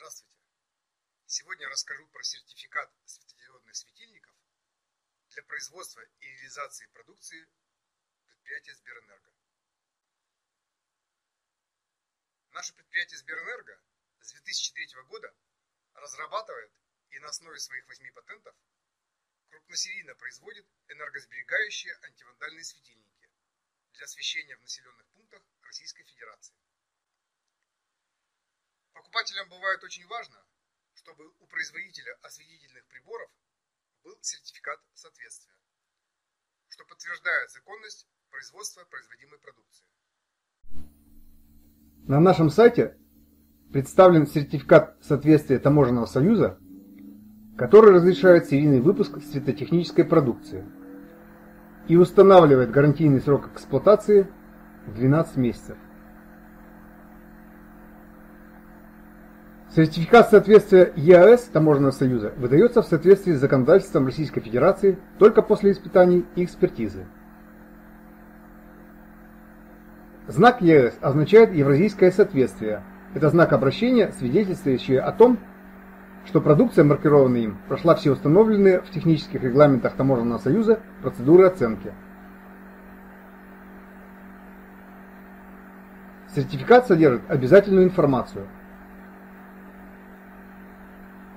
Здравствуйте! Сегодня расскажу про сертификат светодиодных светильников для производства и реализации продукции предприятия Сберэнерго. Наше предприятие Сберэнерго с 2003 года разрабатывает и на основе своих восьми патентов крупносерийно производит энергосберегающие антивандальные светильники для освещения в населенных пунктах Российской Федерации. Покупателям бывает очень важно, чтобы у производителя осветительных приборов был сертификат соответствия, что подтверждает законность производства производимой продукции. На нашем сайте представлен сертификат соответствия Таможенного союза, который разрешает серийный выпуск светотехнической продукции и устанавливает гарантийный срок эксплуатации в 12 месяцев. Сертификат соответствия ЕАЭС Таможенного союза выдается в соответствии с законодательством Российской Федерации только после испытаний и экспертизы. Знак ЕАЭС означает евразийское соответствие. Это знак обращения, свидетельствующий о том, что продукция, маркированная им, прошла все установленные в технических регламентах Таможенного союза процедуры оценки. Сертификат содержит обязательную информацию –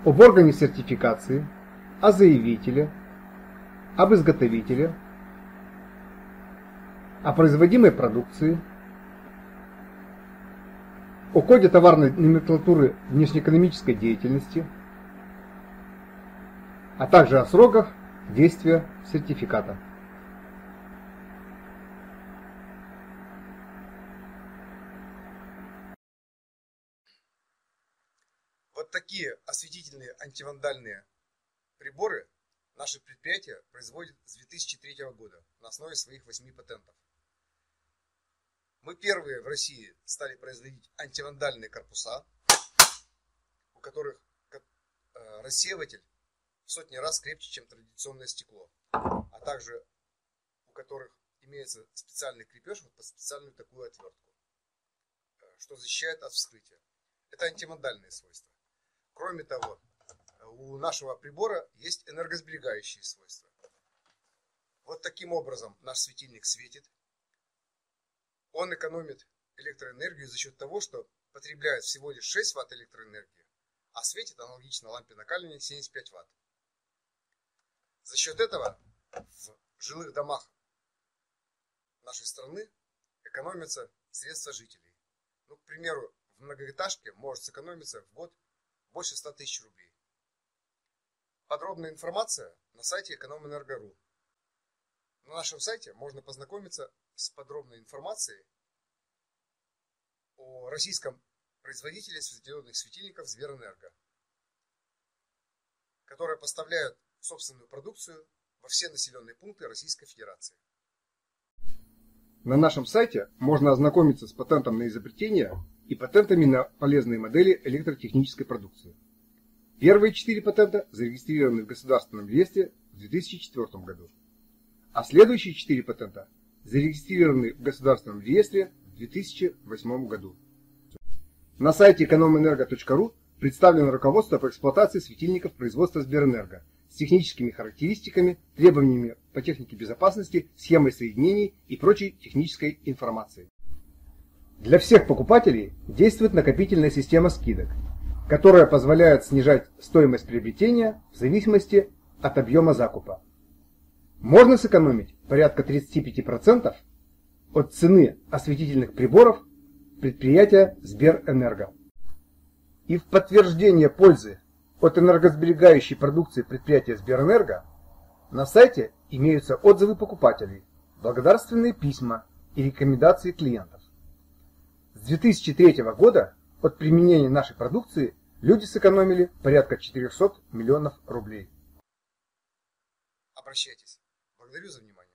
об органе сертификации, о заявителе, об изготовителе, о производимой продукции, о коде товарной номенклатуры внешнеэкономической деятельности, а также о сроках действия сертификата. Вот такие осветительные антивандальные приборы наше предприятие производит с 2003 года на основе своих восьми патентов. Мы первые в России стали производить антивандальные корпуса, у которых э, рассеиватель в сотни раз крепче, чем традиционное стекло, а также у которых имеется специальный крепеж вот под специальную такую отвертку, э, что защищает от вскрытия. Это антивандальные свойства. Кроме того, у нашего прибора есть энергосберегающие свойства. Вот таким образом наш светильник светит. Он экономит электроэнергию за счет того, что потребляет всего лишь 6 Вт электроэнергии, а светит аналогично лампе накаливания 75 Вт. За счет этого в жилых домах нашей страны экономятся средства жителей. Ну, к примеру, в многоэтажке может сэкономиться в год больше 100 тысяч рублей. Подробная информация на сайте экономэнерго.ру. На нашем сайте можно познакомиться с подробной информацией о российском производителе светодиодных светильников Зверэнерго, которые поставляют собственную продукцию во все населенные пункты Российской Федерации. На нашем сайте можно ознакомиться с патентом на изобретение и патентами на полезные модели электротехнической продукции. Первые четыре патента зарегистрированы в Государственном реестре в 2004 году, а следующие четыре патента зарегистрированы в Государственном реестре в 2008 году. На сайте экономэнерго.ру представлено руководство по эксплуатации светильников производства Сберэнерго с техническими характеристиками, требованиями по технике безопасности, схемой соединений и прочей технической информацией. Для всех покупателей действует накопительная система скидок, которая позволяет снижать стоимость приобретения в зависимости от объема закупа. Можно сэкономить порядка 35% от цены осветительных приборов предприятия Сберэнерго. И в подтверждение пользы от энергосберегающей продукции предприятия Сберэнерго на сайте имеются отзывы покупателей, благодарственные письма и рекомендации клиентов. С 2003 года от применения нашей продукции люди сэкономили порядка 400 миллионов рублей. Обращайтесь. Благодарю за внимание.